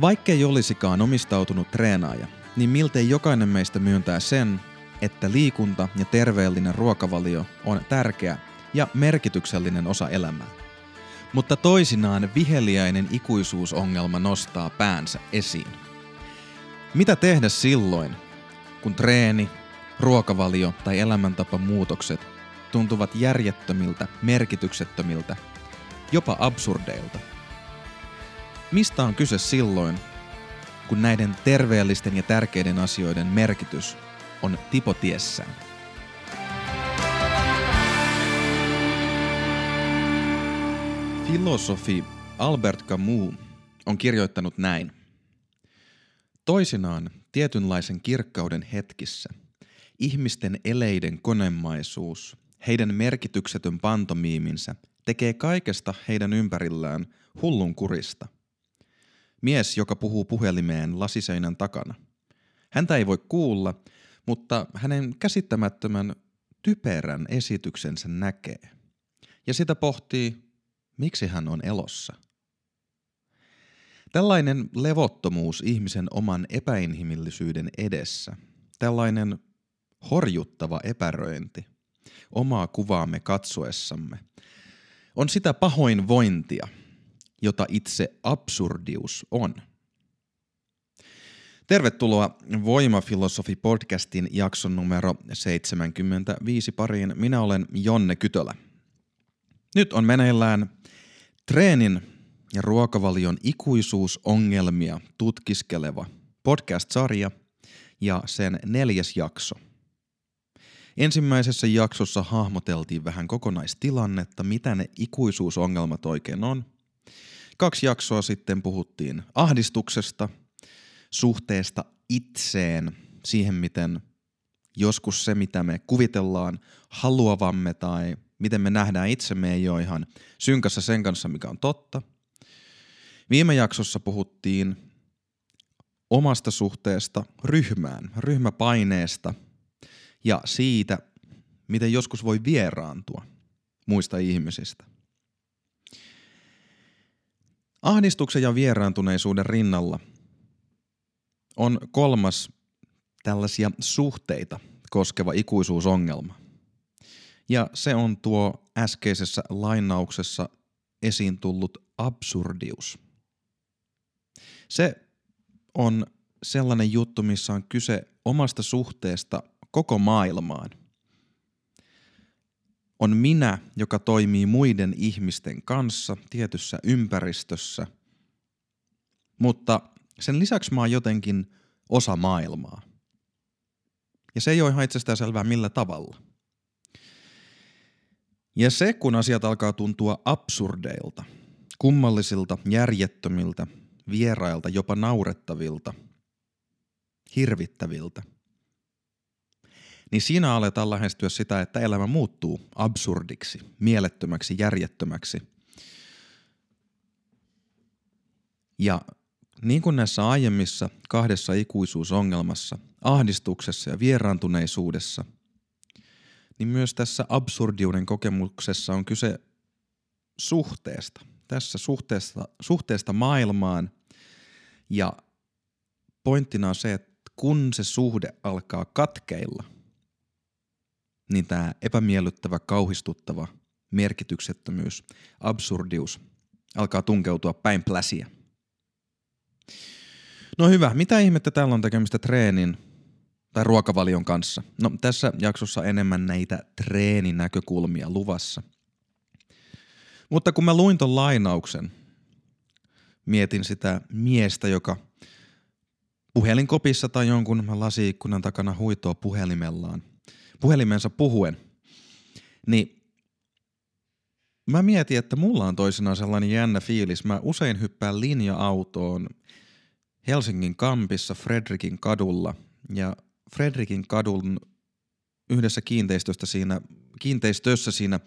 Vaikkei olisikaan omistautunut treenaaja, niin miltei jokainen meistä myöntää sen, että liikunta ja terveellinen ruokavalio on tärkeä ja merkityksellinen osa elämää. Mutta toisinaan viheliäinen ikuisuusongelma nostaa päänsä esiin. Mitä tehdä silloin, kun treeni, ruokavalio tai elämäntapamuutokset tuntuvat järjettömiltä, merkityksettömiltä, jopa absurdeilta? Mistä on kyse silloin, kun näiden terveellisten ja tärkeiden asioiden merkitys on tipotiessään? Filosofi Albert Camus on kirjoittanut näin. Toisinaan tietynlaisen kirkkauden hetkissä ihmisten eleiden konemaisuus, heidän merkityksetön pantomiiminsä tekee kaikesta heidän ympärillään hullun kurista – Mies, joka puhuu puhelimeen lasiseinän takana. Häntä ei voi kuulla, mutta hänen käsittämättömän typerän esityksensä näkee. Ja sitä pohtii, miksi hän on elossa. Tällainen levottomuus ihmisen oman epäinhimillisyyden edessä, tällainen horjuttava epäröinti, omaa kuvaamme katsoessamme, on sitä pahoinvointia – jota itse absurdius on. Tervetuloa Voimafilosofi-podcastin jakson numero 75 pariin. Minä olen Jonne Kytölä. Nyt on meneillään treenin ja ruokavalion ikuisuusongelmia tutkiskeleva podcast-sarja ja sen neljäs jakso. Ensimmäisessä jaksossa hahmoteltiin vähän kokonaistilannetta, mitä ne ikuisuusongelmat oikein on – kaksi jaksoa sitten puhuttiin ahdistuksesta, suhteesta itseen, siihen miten joskus se, mitä me kuvitellaan haluavamme tai miten me nähdään itsemme ei ole ihan synkässä sen kanssa, mikä on totta. Viime jaksossa puhuttiin omasta suhteesta ryhmään, ryhmäpaineesta ja siitä, miten joskus voi vieraantua muista ihmisistä. Ahdistuksen ja vieraantuneisuuden rinnalla on kolmas tällaisia suhteita koskeva ikuisuusongelma. Ja se on tuo äskeisessä lainauksessa esiin tullut absurdius. Se on sellainen juttu, missä on kyse omasta suhteesta koko maailmaan on minä, joka toimii muiden ihmisten kanssa tietyssä ympäristössä, mutta sen lisäksi mä oon jotenkin osa maailmaa. Ja se ei ole ihan itsestään selvää millä tavalla. Ja se, kun asiat alkaa tuntua absurdeilta, kummallisilta, järjettömiltä, vierailta, jopa naurettavilta, hirvittäviltä – niin siinä aletaan lähestyä sitä, että elämä muuttuu absurdiksi, mielettömäksi, järjettömäksi. Ja niin kuin näissä aiemmissa kahdessa ikuisuusongelmassa, ahdistuksessa ja vieraantuneisuudessa, niin myös tässä absurdiuden kokemuksessa on kyse suhteesta. Tässä suhteesta, suhteesta maailmaan ja pointtina on se, että kun se suhde alkaa katkeilla – niin tämä epämiellyttävä, kauhistuttava merkityksettömyys, absurdius alkaa tunkeutua päin pläsiä. No hyvä, mitä ihmettä täällä on tekemistä treenin tai ruokavalion kanssa? No tässä jaksossa enemmän näitä treeninäkökulmia luvassa. Mutta kun mä luin ton lainauksen, mietin sitä miestä, joka puhelinkopissa tai jonkun lasiikkunan takana huitoo puhelimellaan puhelimensa puhuen, niin mä mietin, että mulla on toisinaan sellainen jännä fiilis. Mä usein hyppään linja-autoon Helsingin kampissa Fredrikin kadulla ja Fredrikin kadun yhdessä kiinteistöstä siinä, kiinteistössä siinä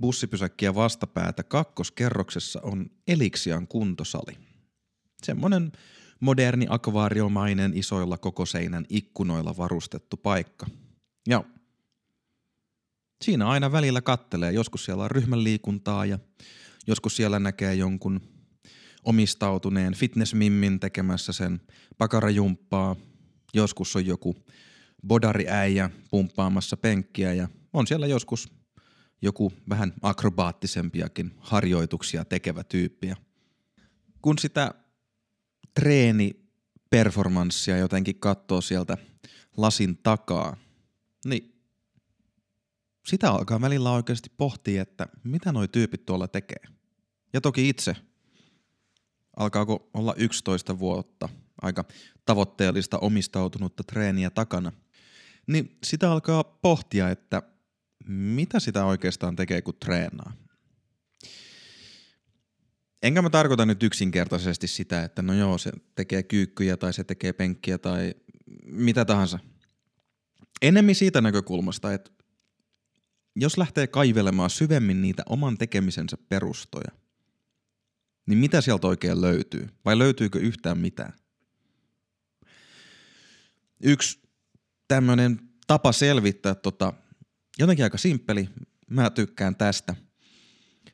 bussipysäkkiä vastapäätä kakkoskerroksessa on Eliksian kuntosali. Semmoinen moderni akvaariomainen isoilla koko seinän ikkunoilla varustettu paikka. Ja siinä aina välillä kattelee. Joskus siellä on ryhmän liikuntaa ja joskus siellä näkee jonkun omistautuneen fitnessmimmin tekemässä sen pakarajumppaa. Joskus on joku bodariäijä pumppaamassa penkkiä ja on siellä joskus joku vähän akrobaattisempiakin harjoituksia tekevä tyyppi. Kun sitä treeni performanssia jotenkin katsoo sieltä lasin takaa, niin sitä alkaa välillä oikeasti pohtia, että mitä noi tyypit tuolla tekee. Ja toki itse, alkaako olla 11 vuotta aika tavoitteellista omistautunutta treeniä takana, niin sitä alkaa pohtia, että mitä sitä oikeastaan tekee, kun treenaa. Enkä mä tarkoita nyt yksinkertaisesti sitä, että no joo, se tekee kyykkyjä tai se tekee penkkiä tai mitä tahansa. Enemmän siitä näkökulmasta, että jos lähtee kaivelemaan syvemmin niitä oman tekemisensä perustoja, niin mitä sieltä oikein löytyy? Vai löytyykö yhtään mitään? Yksi tämmöinen tapa selvittää tota, jotenkin aika simppeli, mä tykkään tästä,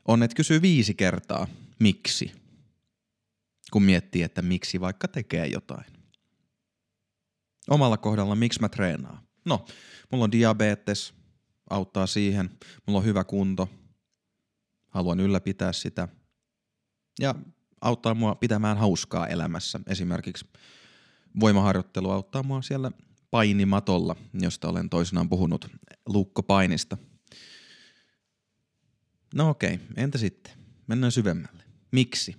on, että kysyy viisi kertaa, miksi, kun miettii, että miksi vaikka tekee jotain. Omalla kohdalla, miksi mä treenaan? No, mulla on diabetes, auttaa siihen. Mulla on hyvä kunto, haluan ylläpitää sitä ja auttaa mua pitämään hauskaa elämässä. Esimerkiksi voimaharjoittelu auttaa mua siellä painimatolla, josta olen toisinaan puhunut lukkopainista. No okei, entä sitten? Mennään syvemmälle. Miksi?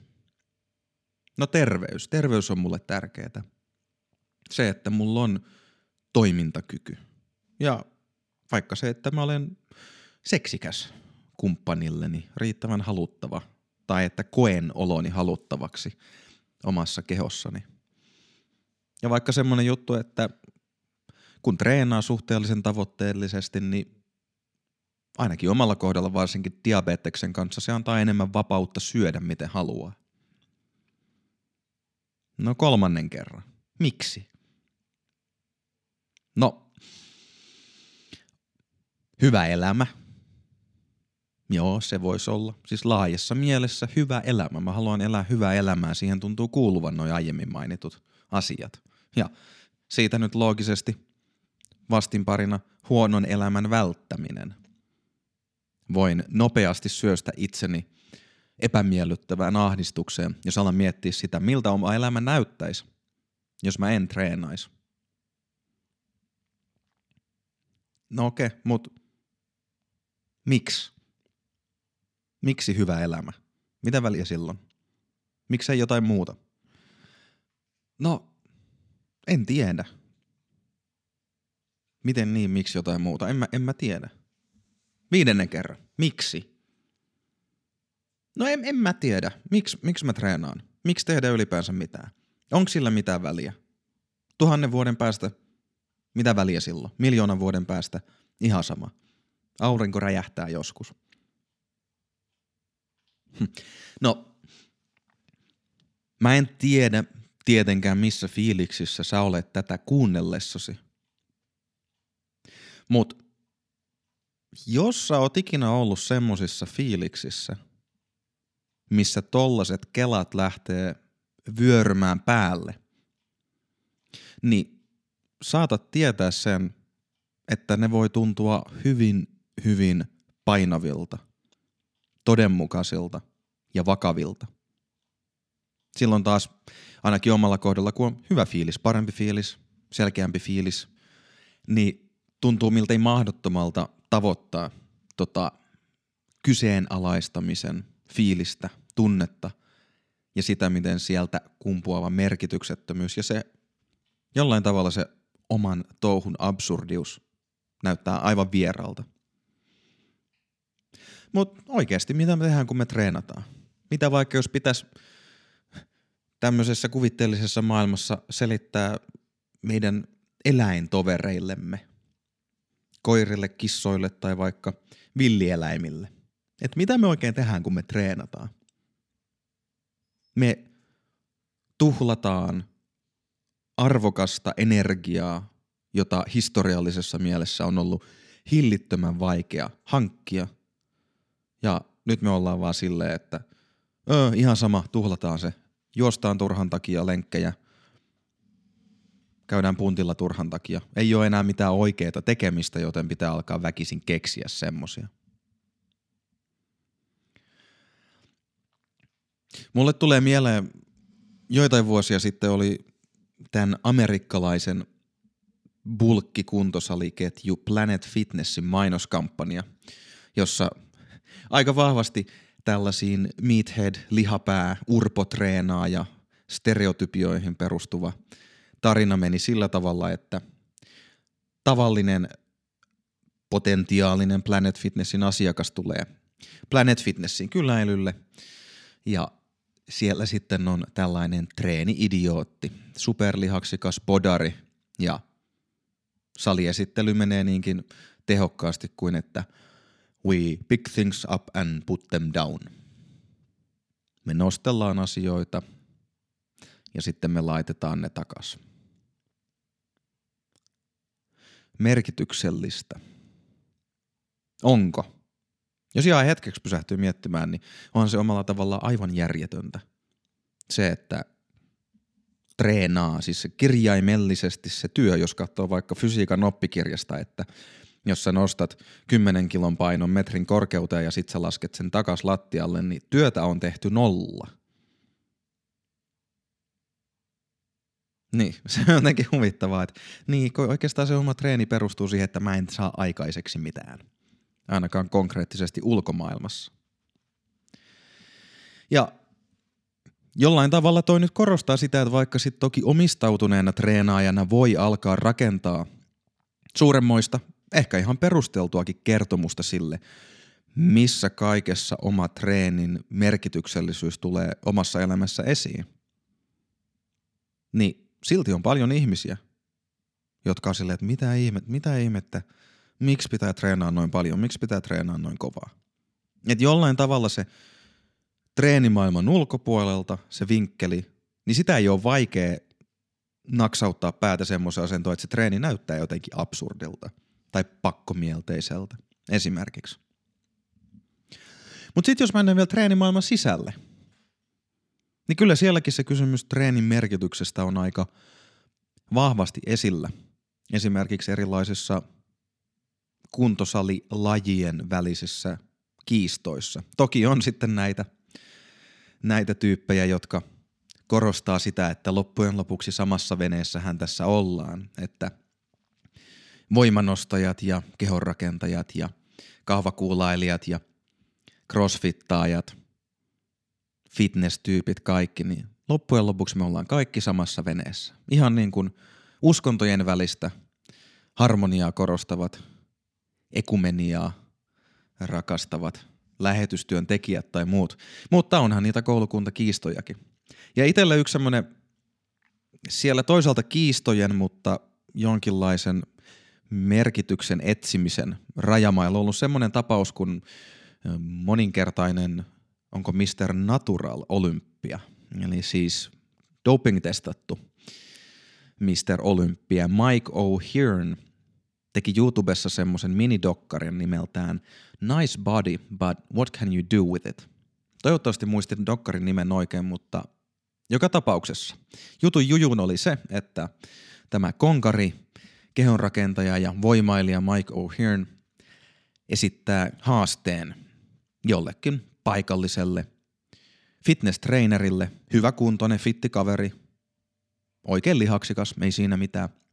No terveys. Terveys on mulle tärkeää. Se, että mulla on toimintakyky. Ja vaikka se, että mä olen seksikäs kumppanilleni, riittävän haluttava, tai että koen oloni haluttavaksi omassa kehossani. Ja vaikka semmoinen juttu, että kun treenaa suhteellisen tavoitteellisesti, niin ainakin omalla kohdalla varsinkin diabeteksen kanssa se antaa enemmän vapautta syödä miten haluaa. No kolmannen kerran. Miksi? No, hyvä elämä. Joo, se voisi olla. Siis laajassa mielessä hyvä elämä. Mä haluan elää hyvää elämää. Siihen tuntuu kuuluvan noin aiemmin mainitut asiat. Ja siitä nyt loogisesti vastinparina huonon elämän välttäminen. Voin nopeasti syöstä itseni epämiellyttävään ahdistukseen, jos alan miettiä sitä, miltä oma elämä näyttäisi, jos mä en treenaisi. No okei, okay, mutta miksi? Miksi hyvä elämä? Mitä väliä silloin? Miksei jotain muuta? No, en tiedä. Miten niin, miksi jotain muuta? En mä, en mä tiedä. Viidennen kerran. Miksi? No en, en mä tiedä. Miks, miksi mä treenaan? Miksi tehdä ylipäänsä mitään? Onko sillä mitään väliä? Tuhannen vuoden päästä, mitä väliä silloin? Miljoonan vuoden päästä, ihan sama. Aurinko räjähtää joskus. Hm. No, mä en tiedä tietenkään missä fiiliksissä sä olet tätä kuunnellessasi. Mut jos sä oot ikinä ollut semmosissa fiiliksissä, missä tollaset kelat lähtee vyörymään päälle, niin saatat tietää sen, että ne voi tuntua hyvin, hyvin painavilta, todenmukaisilta ja vakavilta. Silloin taas ainakin omalla kohdalla, kun on hyvä fiilis, parempi fiilis, selkeämpi fiilis, niin tuntuu miltei mahdottomalta tavoittaa tota, kyseenalaistamisen fiilistä, tunnetta ja sitä, miten sieltä kumpuava merkityksettömyys ja se jollain tavalla se oman touhun absurdius näyttää aivan vieralta. Mutta oikeasti, mitä me tehdään, kun me treenataan? Mitä vaikka jos pitäisi tämmöisessä kuvitteellisessa maailmassa selittää meidän eläintovereillemme, koirille, kissoille tai vaikka villieläimille. Että mitä me oikein tehdään, kun me treenataan? Me tuhlataan arvokasta energiaa, jota historiallisessa mielessä on ollut hillittömän vaikea hankkia. Ja nyt me ollaan vaan silleen, että öö, ihan sama, tuhlataan se, juostaan turhan takia lenkkejä, käydään puntilla turhan takia. Ei ole enää mitään oikeaa tekemistä, joten pitää alkaa väkisin keksiä semmosia. Mulle tulee mieleen, joitain vuosia sitten oli tämän amerikkalaisen bulkkikuntosaliketju Planet Fitnessin mainoskampanja, jossa aika vahvasti tällaisiin meathead, lihapää, urpotreenaaja, stereotypioihin perustuva tarina meni sillä tavalla, että tavallinen potentiaalinen Planet Fitnessin asiakas tulee Planet Fitnessin kyläilylle ja siellä sitten on tällainen treeni-idiootti, superlihaksikas podari ja saliesittely menee niinkin tehokkaasti kuin että we pick things up and put them down. Me nostellaan asioita ja sitten me laitetaan ne takas. Merkityksellistä. Onko? Jos ihan hetkeksi pysähtyy miettimään, niin on se omalla tavallaan aivan järjetöntä. Se, että treenaa, siis se kirjaimellisesti se työ, jos katsoo vaikka fysiikan oppikirjasta, että jos sä nostat 10 kilon painon metrin korkeuteen ja sit sä lasket sen takas lattialle, niin työtä on tehty nolla. Niin, se on jotenkin huvittavaa, että niin, oikeastaan se oma treeni perustuu siihen, että mä en saa aikaiseksi mitään ainakaan konkreettisesti ulkomaailmassa. Ja jollain tavalla toi nyt korostaa sitä, että vaikka sitten toki omistautuneena treenaajana voi alkaa rakentaa suuremmoista, ehkä ihan perusteltuakin kertomusta sille, missä kaikessa oma treenin merkityksellisyys tulee omassa elämässä esiin. Niin silti on paljon ihmisiä, jotka on silleen, että mitä, ihmettä, mitä ihmettä, miksi pitää treenaa noin paljon, miksi pitää treenaa noin kovaa. Et jollain tavalla se treenimaailman ulkopuolelta, se vinkkeli, niin sitä ei ole vaikea naksauttaa päätä semmoisen asentoon, että se treeni näyttää jotenkin absurdilta tai pakkomielteiseltä esimerkiksi. Mutta sitten jos mennään vielä treenimaailman sisälle, niin kyllä sielläkin se kysymys treenin merkityksestä on aika vahvasti esillä. Esimerkiksi erilaisissa kuntosalilajien välisissä kiistoissa. Toki on sitten näitä, näitä tyyppejä, jotka korostaa sitä, että loppujen lopuksi samassa veneessähän tässä ollaan, että voimanostajat ja kehonrakentajat ja kahvakuulailijat ja crossfittaajat, fitness-tyypit, kaikki, niin loppujen lopuksi me ollaan kaikki samassa veneessä. Ihan niin kuin uskontojen välistä harmoniaa korostavat ekumeniaa rakastavat lähetystyön tekijät tai muut. Mutta onhan niitä koulukuntakiistojakin. Ja itselle yksi semmoinen siellä toisaalta kiistojen, mutta jonkinlaisen merkityksen etsimisen rajamailla on ollut semmoinen tapaus kuin moninkertainen, onko Mr. Natural Olympia, eli siis doping-testattu Mr. Olympia, Mike O'Hearn – teki YouTubessa semmoisen minidokkarin nimeltään Nice Body, but what can you do with it? Toivottavasti muistin dokkarin nimen oikein, mutta joka tapauksessa. Jutun jujun oli se, että tämä konkari, kehonrakentaja ja voimailija Mike O'Hearn esittää haasteen jollekin paikalliselle fitness-trainerille, hyväkuntoinen fittikaveri, oikein lihaksikas, ei siinä mitään –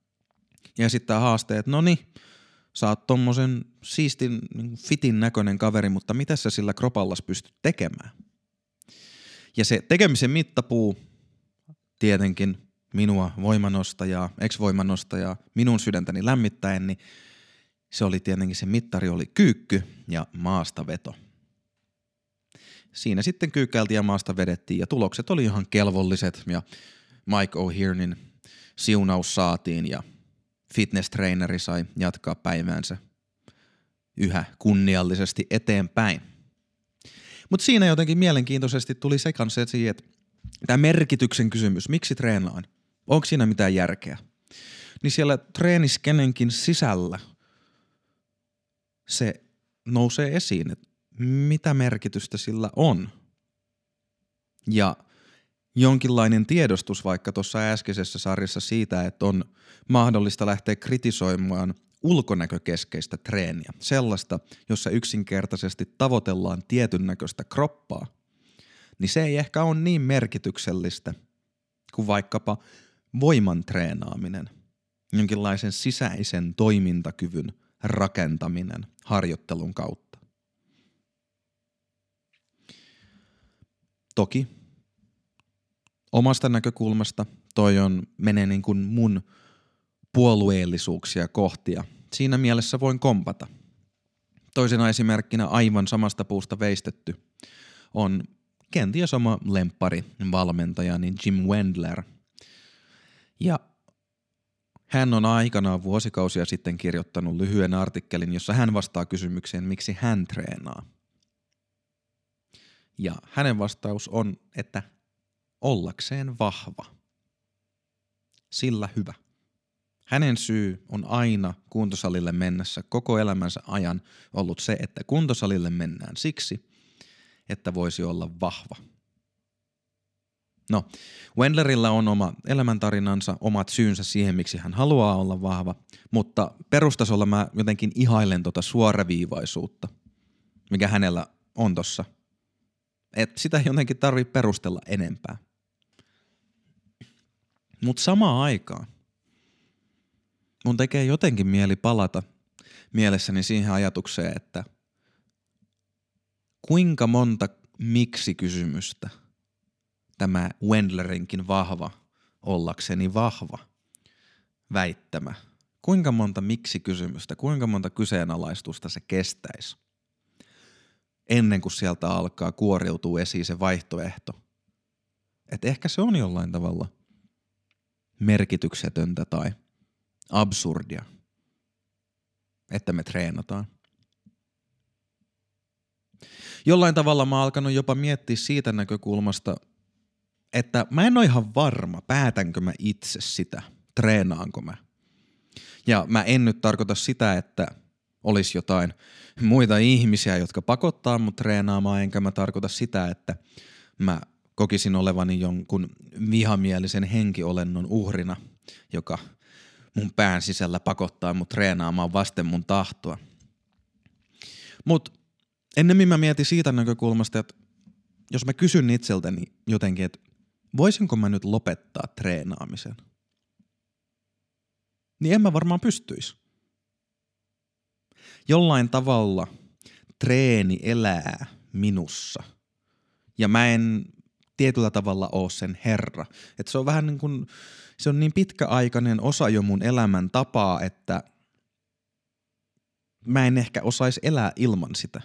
ja esittää haasteet, no niin, sä oot tommosen siistin niin fitin näköinen kaveri, mutta mitä sä sillä kropallas pystyt tekemään? Ja se tekemisen mittapuu tietenkin minua voimanostajaa, ex-voimanostajaa, minun sydäntäni lämmittäen, niin se oli tietenkin se mittari oli kyykky ja maastaveto. Siinä sitten kyykkäiltiin ja maasta vedettiin ja tulokset oli ihan kelvolliset ja Mike O'Hearnin siunaus saatiin ja fitness-treeneri sai jatkaa päiväänsä yhä kunniallisesti eteenpäin. Mutta siinä jotenkin mielenkiintoisesti tuli se kanssa, että tämä merkityksen kysymys, miksi treenaan, onko siinä mitään järkeä? Niin siellä treeniskenenkin sisällä se nousee esiin, että mitä merkitystä sillä on. Ja jonkinlainen tiedostus vaikka tuossa äskeisessä sarjassa siitä, että on mahdollista lähteä kritisoimaan ulkonäkökeskeistä treeniä, sellaista, jossa yksinkertaisesti tavoitellaan tietyn näköistä kroppaa, niin se ei ehkä ole niin merkityksellistä kuin vaikkapa voiman treenaaminen, jonkinlaisen sisäisen toimintakyvyn rakentaminen harjoittelun kautta. Toki omasta näkökulmasta toi on, menee niin kuin mun puolueellisuuksia kohtia. Siinä mielessä voin kompata. Toisena esimerkkinä aivan samasta puusta veistetty on kenties oma lempari valmentajani Jim Wendler. Ja hän on aikanaan vuosikausia sitten kirjoittanut lyhyen artikkelin, jossa hän vastaa kysymykseen, miksi hän treenaa. Ja hänen vastaus on, että ollakseen vahva. Sillä hyvä. Hänen syy on aina kuntosalille mennessä koko elämänsä ajan ollut se, että kuntosalille mennään siksi, että voisi olla vahva. No, Wendlerillä on oma elämäntarinansa, omat syynsä siihen, miksi hän haluaa olla vahva, mutta perustasolla mä jotenkin ihailen tota suoraviivaisuutta, mikä hänellä on tossa. Et sitä jotenkin tarvii perustella enempää. Mutta samaan aikaan mun tekee jotenkin mieli palata mielessäni siihen ajatukseen, että kuinka monta miksi-kysymystä tämä Wendlerinkin vahva, ollakseni vahva, väittämä, kuinka monta miksi-kysymystä, kuinka monta kyseenalaistusta se kestäisi ennen kuin sieltä alkaa kuoriutua esiin se vaihtoehto. Että ehkä se on jollain tavalla – merkityksetöntä tai absurdia, että me treenataan. Jollain tavalla mä oon alkanut jopa miettiä siitä näkökulmasta, että mä en ole ihan varma, päätänkö mä itse sitä, treenaanko mä. Ja mä en nyt tarkoita sitä, että olisi jotain muita ihmisiä, jotka pakottaa mut treenaamaan, enkä mä tarkoita sitä, että mä kokisin olevani jonkun vihamielisen henkiolennon uhrina, joka mun pään sisällä pakottaa mut treenaamaan vasten mun tahtoa. Mut ennemmin mä mietin siitä näkökulmasta, että jos mä kysyn itseltäni jotenkin, että voisinko mä nyt lopettaa treenaamisen, niin en mä varmaan pystyisi. Jollain tavalla treeni elää minussa. Ja mä en tietyllä tavalla ole sen herra. Et se on vähän niin kuin, se on niin pitkäaikainen osa jo mun elämän tapaa, että mä en ehkä osaisi elää ilman sitä.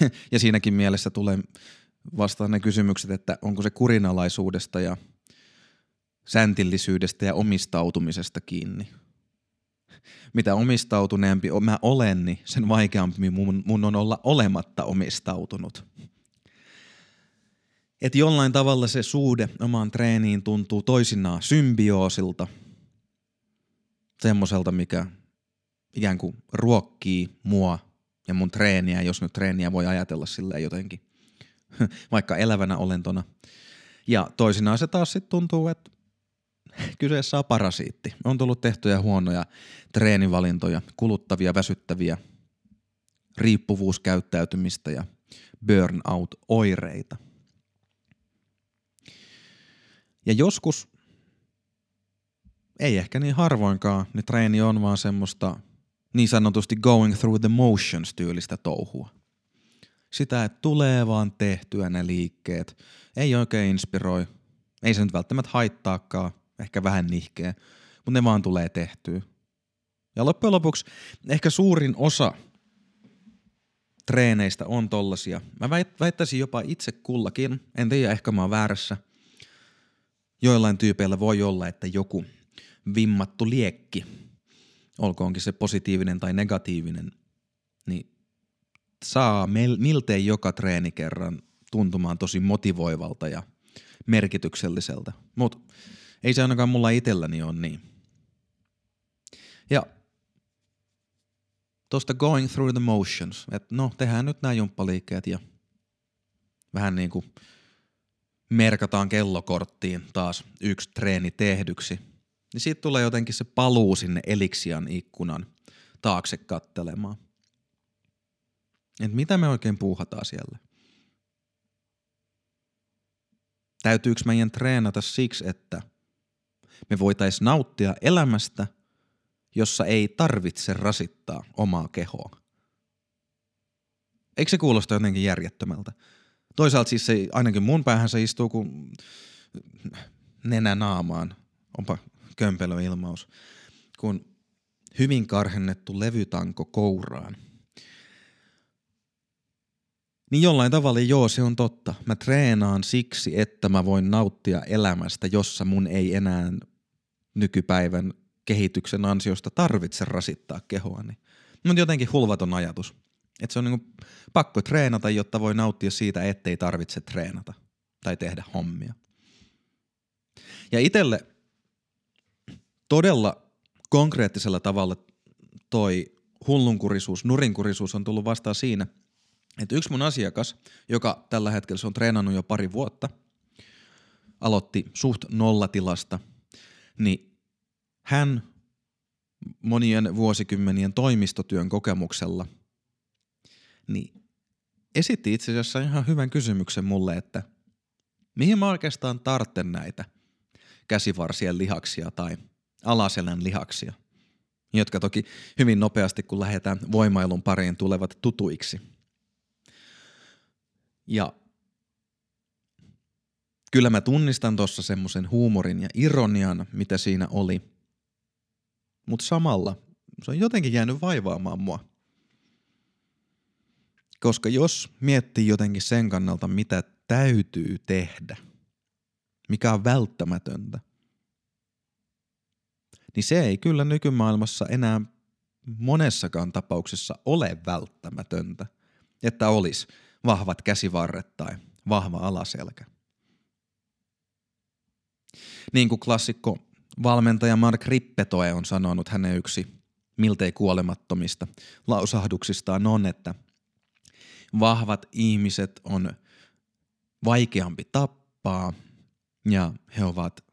ja siinäkin mielessä tulee vastaan ne kysymykset, että onko se kurinalaisuudesta ja säntillisyydestä ja omistautumisesta kiinni. Mitä omistautuneempi mä olen, niin sen vaikeampi mun, mun on olla olematta omistautunut että jollain tavalla se suhde omaan treeniin tuntuu toisinaan symbioosilta, semmoiselta, mikä ikään kuin ruokkii mua ja mun treeniä, jos nyt treeniä voi ajatella silleen jotenkin, vaikka elävänä olentona. Ja toisinaan se taas sitten tuntuu, että kyseessä on parasiitti. On tullut tehtyjä huonoja treenivalintoja, kuluttavia, väsyttäviä, riippuvuuskäyttäytymistä ja burnout-oireita – ja joskus, ei ehkä niin harvoinkaan, niin treeni on vaan semmoista niin sanotusti going through the motions tyylistä touhua. Sitä, että tulee vaan tehtyä ne liikkeet, ei oikein inspiroi, ei se nyt välttämättä haittaakaan, ehkä vähän nihkeä, mutta ne vaan tulee tehtyä. Ja loppujen lopuksi ehkä suurin osa treeneistä on tollasia. Mä väittäisin jopa itse kullakin, en tiedä ehkä mä oon väärässä – joillain tyypeillä voi olla, että joku vimmattu liekki, olkoonkin se positiivinen tai negatiivinen, niin saa miltei joka treeni kerran tuntumaan tosi motivoivalta ja merkitykselliseltä. Mutta ei se ainakaan mulla itselläni ole niin. Ja tuosta going through the motions, että no tehdään nyt nämä jumppaliikkeet ja vähän niin kuin merkataan kellokorttiin taas yksi treeni tehdyksi, niin siitä tulee jotenkin se paluu sinne Eliksian ikkunan taakse kattelemaan. Et mitä me oikein puuhataan siellä? Täytyykö meidän treenata siksi, että me voitaisiin nauttia elämästä, jossa ei tarvitse rasittaa omaa kehoa? Eikö se kuulosta jotenkin järjettömältä? Toisaalta siis se, ainakin mun päähän se istuu kuin nenä naamaan. Onpa kömpelöilmaus. Kun hyvin karhennettu levytanko kouraan. Niin jollain tavalla joo, se on totta. Mä treenaan siksi, että mä voin nauttia elämästä, jossa mun ei enää nykypäivän kehityksen ansiosta tarvitse rasittaa kehoani. Mutta jotenkin hulvaton ajatus. Että se on niinku pakko treenata, jotta voi nauttia siitä, ettei tarvitse treenata tai tehdä hommia. Ja itselle todella konkreettisella tavalla toi hullunkurisuus, nurinkurisuus on tullut vastaan siinä, että yksi mun asiakas, joka tällä hetkellä se on treenannut jo pari vuotta, aloitti suht nollatilasta, niin hän monien vuosikymmenien toimistotyön kokemuksella – niin esitti itse asiassa ihan hyvän kysymyksen mulle, että mihin mä oikeastaan tartten näitä käsivarsien lihaksia tai alaselän lihaksia, jotka toki hyvin nopeasti kun lähdetään voimailun pariin tulevat tutuiksi. Ja kyllä mä tunnistan tuossa semmoisen huumorin ja ironian, mitä siinä oli, mutta samalla se on jotenkin jäänyt vaivaamaan mua. Koska jos miettii jotenkin sen kannalta, mitä täytyy tehdä, mikä on välttämätöntä, niin se ei kyllä nykymaailmassa enää monessakaan tapauksessa ole välttämätöntä, että olisi vahvat käsivarret tai vahva alaselkä. Niin kuin klassikko valmentaja Mark Rippetoe on sanonut hänen yksi miltei kuolemattomista lausahduksistaan on, että – vahvat ihmiset on vaikeampi tappaa ja he ovat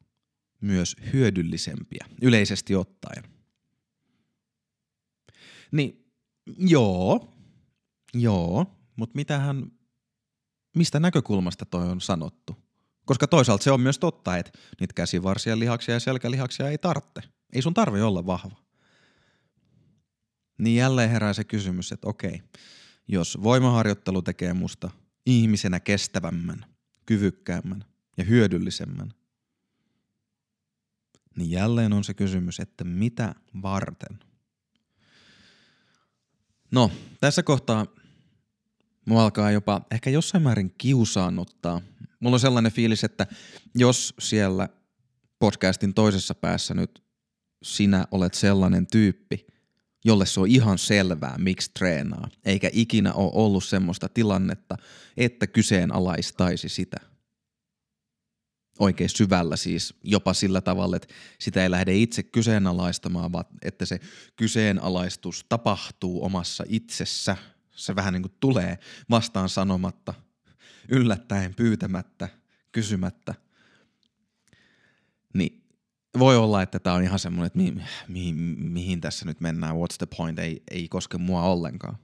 myös hyödyllisempiä yleisesti ottaen. Niin joo, joo, mutta mitähän, mistä näkökulmasta toi on sanottu? Koska toisaalta se on myös totta, että niitä käsivarsien lihaksia ja selkälihaksia ei tarvitse. Ei sun tarvi olla vahva. Niin jälleen herää se kysymys, että okei, jos voimaharjoittelu tekee musta ihmisenä kestävämmän, kyvykkäämmän ja hyödyllisemmän, niin jälleen on se kysymys, että mitä varten? No, tässä kohtaa mua alkaa jopa ehkä jossain määrin kiusaannuttaa. Mulla on sellainen fiilis, että jos siellä podcastin toisessa päässä nyt sinä olet sellainen tyyppi, jolle se on ihan selvää, miksi treenaa, eikä ikinä ole ollut semmoista tilannetta, että kyseenalaistaisi sitä. Oikein syvällä siis, jopa sillä tavalla, että sitä ei lähde itse kyseenalaistamaan, vaan että se kyseenalaistus tapahtuu omassa itsessä. Se vähän niin kuin tulee vastaan sanomatta, yllättäen, pyytämättä, kysymättä. Niin voi olla, että tämä on ihan semmoinen, että mihin, mihin, mihin tässä nyt mennään, what's the point, ei, ei koske mua ollenkaan.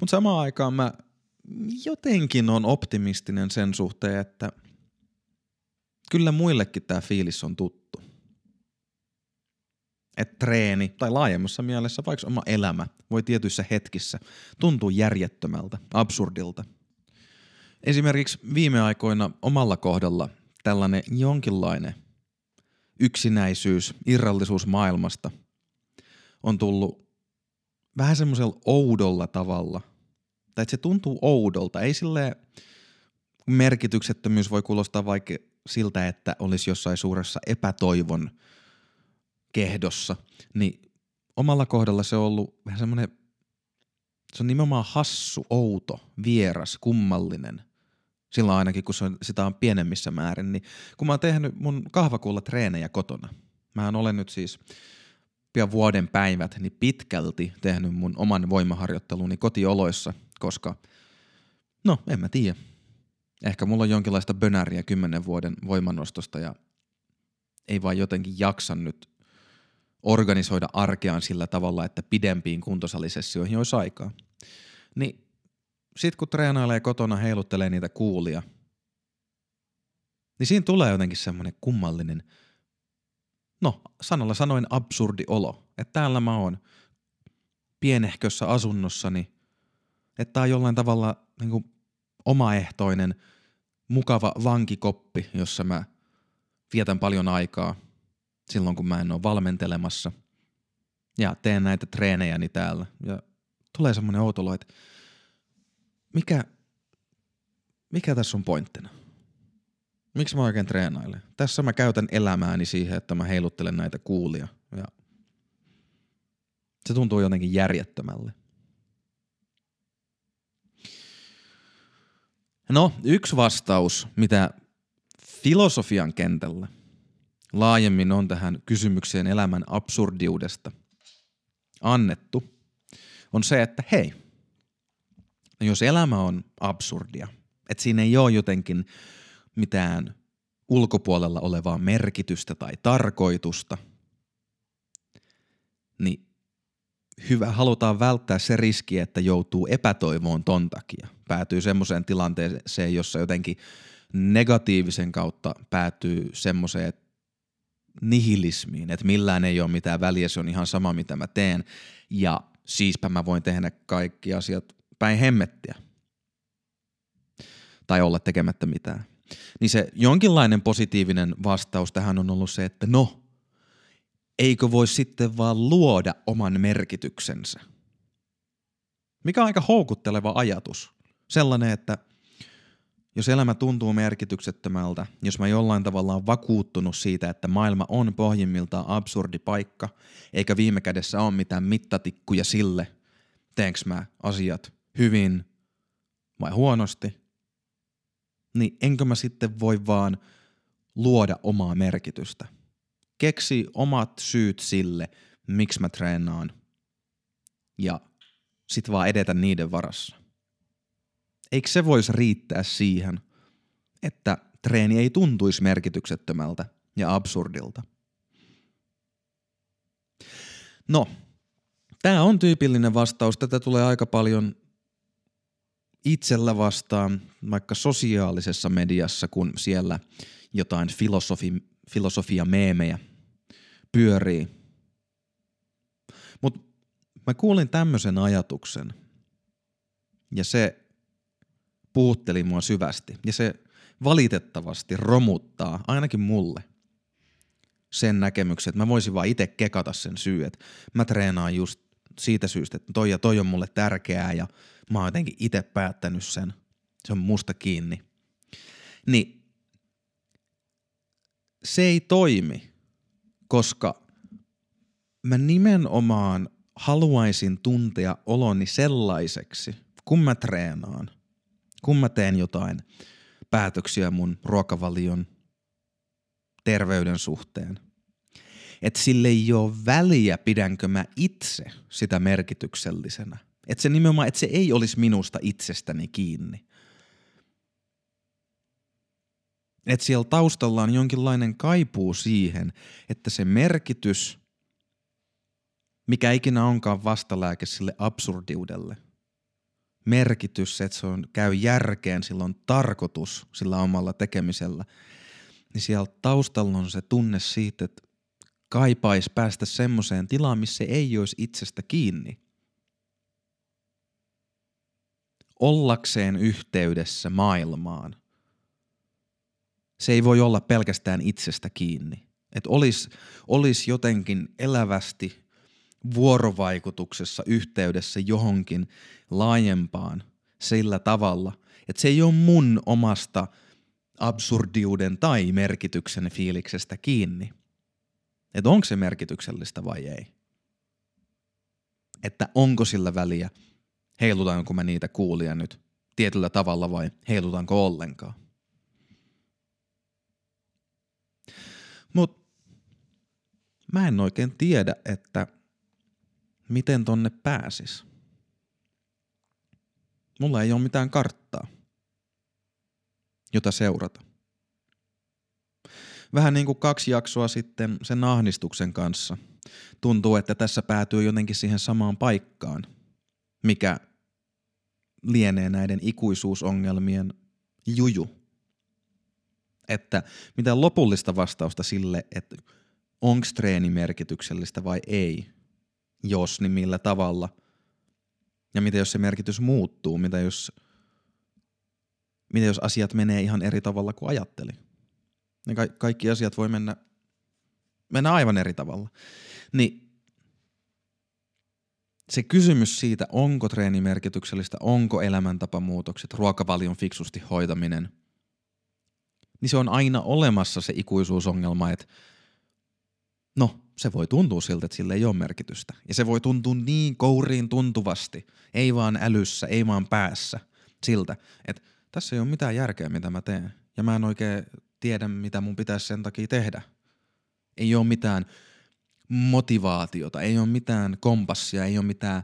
Mutta samaan aikaan mä jotenkin on optimistinen sen suhteen, että kyllä muillekin tämä fiilis on tuttu. Että treeni tai laajemmassa mielessä vaikka oma elämä voi tietyissä hetkissä tuntua järjettömältä, absurdilta. Esimerkiksi viime aikoina omalla kohdalla tällainen jonkinlainen yksinäisyys, irrallisuus maailmasta on tullut vähän semmoisella oudolla tavalla. Tai että se tuntuu oudolta. Ei sille merkityksettömyys voi kuulostaa vaikka siltä, että olisi jossain suuressa epätoivon kehdossa. Niin omalla kohdalla se on ollut vähän semmoinen, se on nimenomaan hassu, outo, vieras, kummallinen silloin ainakin, kun se on, sitä on pienemmissä määrin, niin kun mä oon tehnyt mun kahvakuulla treenejä kotona, mä olen nyt siis pian vuoden päivät niin pitkälti tehnyt mun oman voimaharjoitteluni kotioloissa, koska no en mä tiedä. Ehkä mulla on jonkinlaista bönäriä kymmenen vuoden voimanostosta ja ei vaan jotenkin jaksa nyt organisoida arkeaan sillä tavalla, että pidempiin kuntosalisessioihin olisi aikaa. Niin sit kun treenailee kotona, heiluttelee niitä kuulia, niin siinä tulee jotenkin semmoinen kummallinen, no sanalla sanoin absurdi olo, että täällä mä oon pienehkössä asunnossani, että tää on jollain tavalla niin kuin omaehtoinen, mukava vankikoppi, jossa mä vietän paljon aikaa silloin, kun mä en ole valmentelemassa ja teen näitä treenejäni täällä. Ja tulee semmoinen outolo, että mikä, mikä tässä on pointtina? Miksi mä oikein treenailen? Tässä mä käytän elämääni siihen, että mä heiluttelen näitä kuulia. Ja se tuntuu jotenkin järjettömälle. No, yksi vastaus, mitä filosofian kentällä laajemmin on tähän kysymykseen elämän absurdiudesta annettu, on se, että hei, jos elämä on absurdia, että siinä ei ole jotenkin mitään ulkopuolella olevaa merkitystä tai tarkoitusta, niin hyvä, halutaan välttää se riski, että joutuu epätoivoon ton takia. Päätyy semmoiseen tilanteeseen, jossa jotenkin negatiivisen kautta päätyy semmoiseen nihilismiin, että millään ei ole mitään väliä, se on ihan sama mitä mä teen ja siispä mä voin tehdä kaikki asiat päin hemmettiä tai olla tekemättä mitään. Niin se jonkinlainen positiivinen vastaus tähän on ollut se, että no, eikö voi sitten vaan luoda oman merkityksensä? Mikä on aika houkutteleva ajatus. Sellainen, että jos elämä tuntuu merkityksettömältä, jos mä jollain tavalla on vakuuttunut siitä, että maailma on pohjimmiltaan absurdi paikka, eikä viime kädessä ole mitään mittatikkuja sille, teenkö mä asiat hyvin vai huonosti, niin enkö mä sitten voi vaan luoda omaa merkitystä. Keksi omat syyt sille, miksi mä treenaan ja sit vaan edetä niiden varassa eikö se voisi riittää siihen, että treeni ei tuntuisi merkityksettömältä ja absurdilta? No, tämä on tyypillinen vastaus. Tätä tulee aika paljon itsellä vastaan, vaikka sosiaalisessa mediassa, kun siellä jotain filosofi, filosofia-meemejä pyörii. Mutta mä kuulin tämmöisen ajatuksen, ja se puhutteli mua syvästi. Ja se valitettavasti romuttaa, ainakin mulle, sen näkemyksen, että mä voisin vaan itse kekata sen syy, että mä treenaan just siitä syystä, että toi ja toi on mulle tärkeää ja mä oon jotenkin itse päättänyt sen. Se on musta kiinni. Niin se ei toimi, koska mä nimenomaan haluaisin tuntea oloni sellaiseksi, kun mä treenaan, kun mä teen jotain päätöksiä mun ruokavalion terveyden suhteen, että sille ei ole väliä, pidänkö mä itse sitä merkityksellisenä. Että se nimenomaan, että se ei olisi minusta itsestäni kiinni. Että siellä taustalla on jonkinlainen kaipuu siihen, että se merkitys, mikä ikinä onkaan vastalääke sille absurdiudelle – merkitys, että se on, käy järkeen, sillä on tarkoitus sillä omalla tekemisellä, niin siellä taustalla on se tunne siitä, että kaipaisi päästä semmoiseen tilaan, missä ei olisi itsestä kiinni. Ollakseen yhteydessä maailmaan. Se ei voi olla pelkästään itsestä kiinni. Että olisi olis jotenkin elävästi vuorovaikutuksessa, yhteydessä johonkin laajempaan sillä tavalla, että se ei ole mun omasta absurdiuden tai merkityksen fiiliksestä kiinni. Että onko se merkityksellistä vai ei. Että onko sillä väliä, heilutaanko me niitä kuulia nyt tietyllä tavalla vai heilutaanko ollenkaan. Mutta mä en oikein tiedä, että miten tonne pääsis. Mulla ei ole mitään karttaa. jota seurata. Vähän niin kuin kaksi jaksoa sitten sen ahdistuksen kanssa. Tuntuu, että tässä päätyy jotenkin siihen samaan paikkaan, mikä lienee näiden ikuisuusongelmien juju. Että mitä lopullista vastausta sille, että onko treeni merkityksellistä vai ei, jos, niin millä tavalla. Ja mitä jos se merkitys muuttuu, mitä jos, mitä jos asiat menee ihan eri tavalla kuin ajatteli. Ja ka- kaikki asiat voi mennä, mennä aivan eri tavalla. Niin se kysymys siitä, onko treeni merkityksellistä, onko elämäntapamuutokset, ruokavalion fiksusti hoitaminen, niin se on aina olemassa se ikuisuusongelma, että se voi tuntua siltä, että sillä ei ole merkitystä. Ja se voi tuntua niin kouriin tuntuvasti, ei vaan älyssä, ei vaan päässä, siltä, että tässä ei ole mitään järkeä, mitä mä teen. Ja mä en oikein tiedä, mitä mun pitäisi sen takia tehdä. Ei ole mitään motivaatiota, ei ole mitään kompassia, ei ole mitään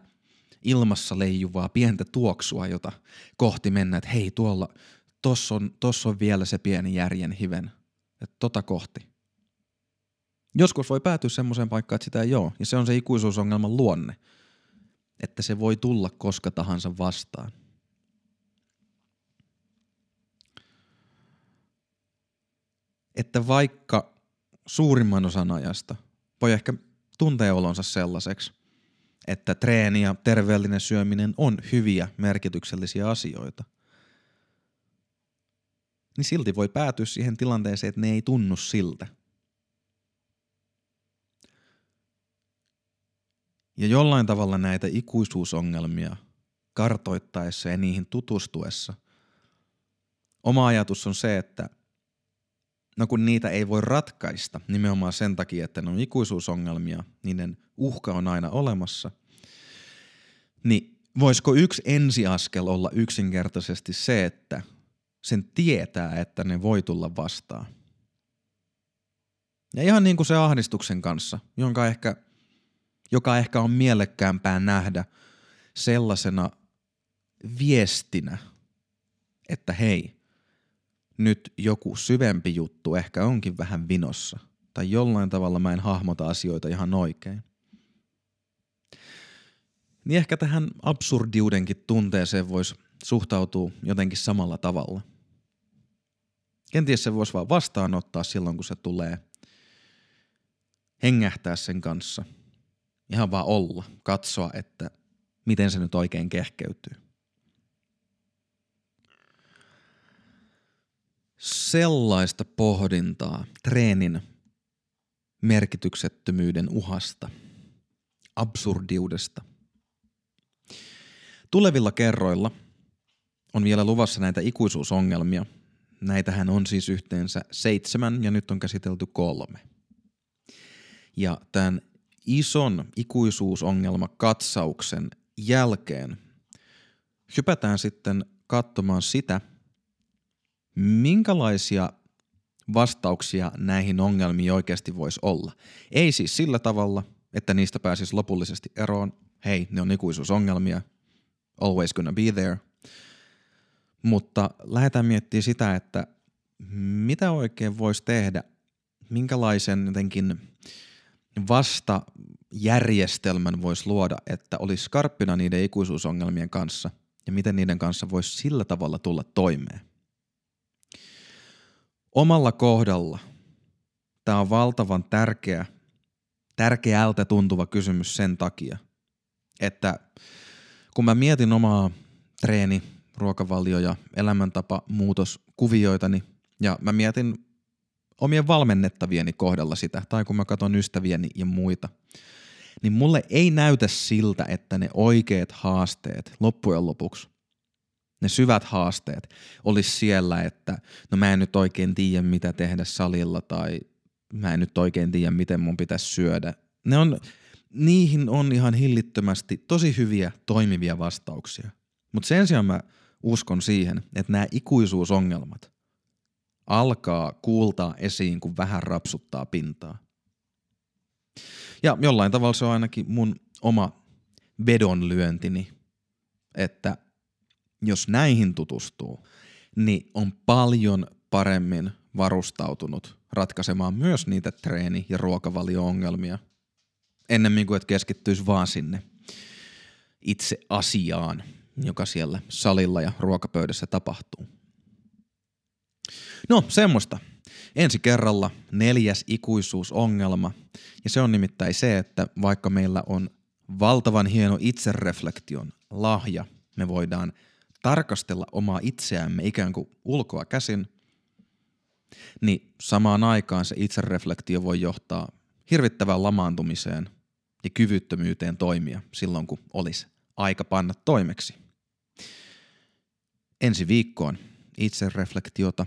ilmassa leijuvaa pientä tuoksua, jota kohti mennä, että hei tuolla, tossa on, tossa on vielä se pieni järjen hiven, että tota kohti. Joskus voi päätyä semmoiseen paikkaan, että sitä ei ole, ja se on se ikuisuusongelman luonne, että se voi tulla koska tahansa vastaan. Että vaikka suurimman osan ajasta voi ehkä tuntea olonsa sellaiseksi, että treeni ja terveellinen syöminen on hyviä, merkityksellisiä asioita, niin silti voi päätyä siihen tilanteeseen, että ne ei tunnu siltä. Ja jollain tavalla näitä ikuisuusongelmia kartoittaessa ja niihin tutustuessa, oma ajatus on se, että – No kun niitä ei voi ratkaista nimenomaan sen takia, että ne on ikuisuusongelmia, niiden uhka on aina olemassa, niin voisiko yksi ensiaskel olla yksinkertaisesti se, että sen tietää, että ne voi tulla vastaan. Ja ihan niin kuin se ahdistuksen kanssa, jonka ehkä, joka ehkä on mielekkäämpää nähdä sellaisena viestinä, että hei, nyt joku syvempi juttu ehkä onkin vähän vinossa, tai jollain tavalla mä en hahmota asioita ihan oikein. Niin ehkä tähän absurdiudenkin tunteeseen voisi suhtautua jotenkin samalla tavalla. Kenties se voisi vaan vastaanottaa silloin, kun se tulee hengähtää sen kanssa. Ihan vaan olla, katsoa, että miten se nyt oikein kehkeytyy. sellaista pohdintaa treenin merkityksettömyyden uhasta, absurdiudesta. Tulevilla kerroilla on vielä luvassa näitä ikuisuusongelmia. Näitähän on siis yhteensä seitsemän ja nyt on käsitelty kolme. Ja tämän ison ikuisuusongelmakatsauksen jälkeen hypätään sitten katsomaan sitä – minkälaisia vastauksia näihin ongelmiin oikeasti voisi olla. Ei siis sillä tavalla, että niistä pääsisi lopullisesti eroon, hei, ne on ikuisuusongelmia, always gonna be there, mutta lähdetään miettimään sitä, että mitä oikein voisi tehdä, minkälaisen jotenkin vastajärjestelmän voisi luoda, että olisi skarppina niiden ikuisuusongelmien kanssa ja miten niiden kanssa voisi sillä tavalla tulla toimeen. Omalla kohdalla tämä on valtavan tärkeä, tärkeältä tuntuva kysymys sen takia, että kun mä mietin omaa treeni, ruokavalio ja elämäntapa muutoskuvioitani ja mä mietin omien valmennettavieni kohdalla sitä, tai kun mä katson ystävieni ja muita, niin mulle ei näytä siltä, että ne oikeat haasteet loppujen lopuksi ne syvät haasteet olisi siellä, että no mä en nyt oikein tiedä mitä tehdä salilla tai mä en nyt oikein tiedä miten mun pitäisi syödä. Ne on, niihin on ihan hillittömästi tosi hyviä toimivia vastauksia. Mutta sen sijaan mä uskon siihen, että nämä ikuisuusongelmat alkaa kuultaa esiin, kun vähän rapsuttaa pintaa. Ja jollain tavalla se on ainakin mun oma vedonlyöntini, että jos näihin tutustuu, niin on paljon paremmin varustautunut ratkaisemaan myös niitä treeni- ja ruokavalio-ongelmia ennemmin kuin että keskittyisi vaan sinne itse asiaan, joka siellä salilla ja ruokapöydässä tapahtuu. No, semmoista. Ensi kerralla neljäs ikuisuusongelma, ja se on nimittäin se, että vaikka meillä on valtavan hieno itsereflektion lahja, me voidaan tarkastella omaa itseämme ikään kuin ulkoa käsin, niin samaan aikaan se itsereflektio voi johtaa hirvittävään lamaantumiseen ja kyvyttömyyteen toimia silloin, kun olisi aika panna toimeksi. Ensi viikkoon itsereflektiota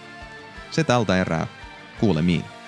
Se tältä erää. Kuulemiin.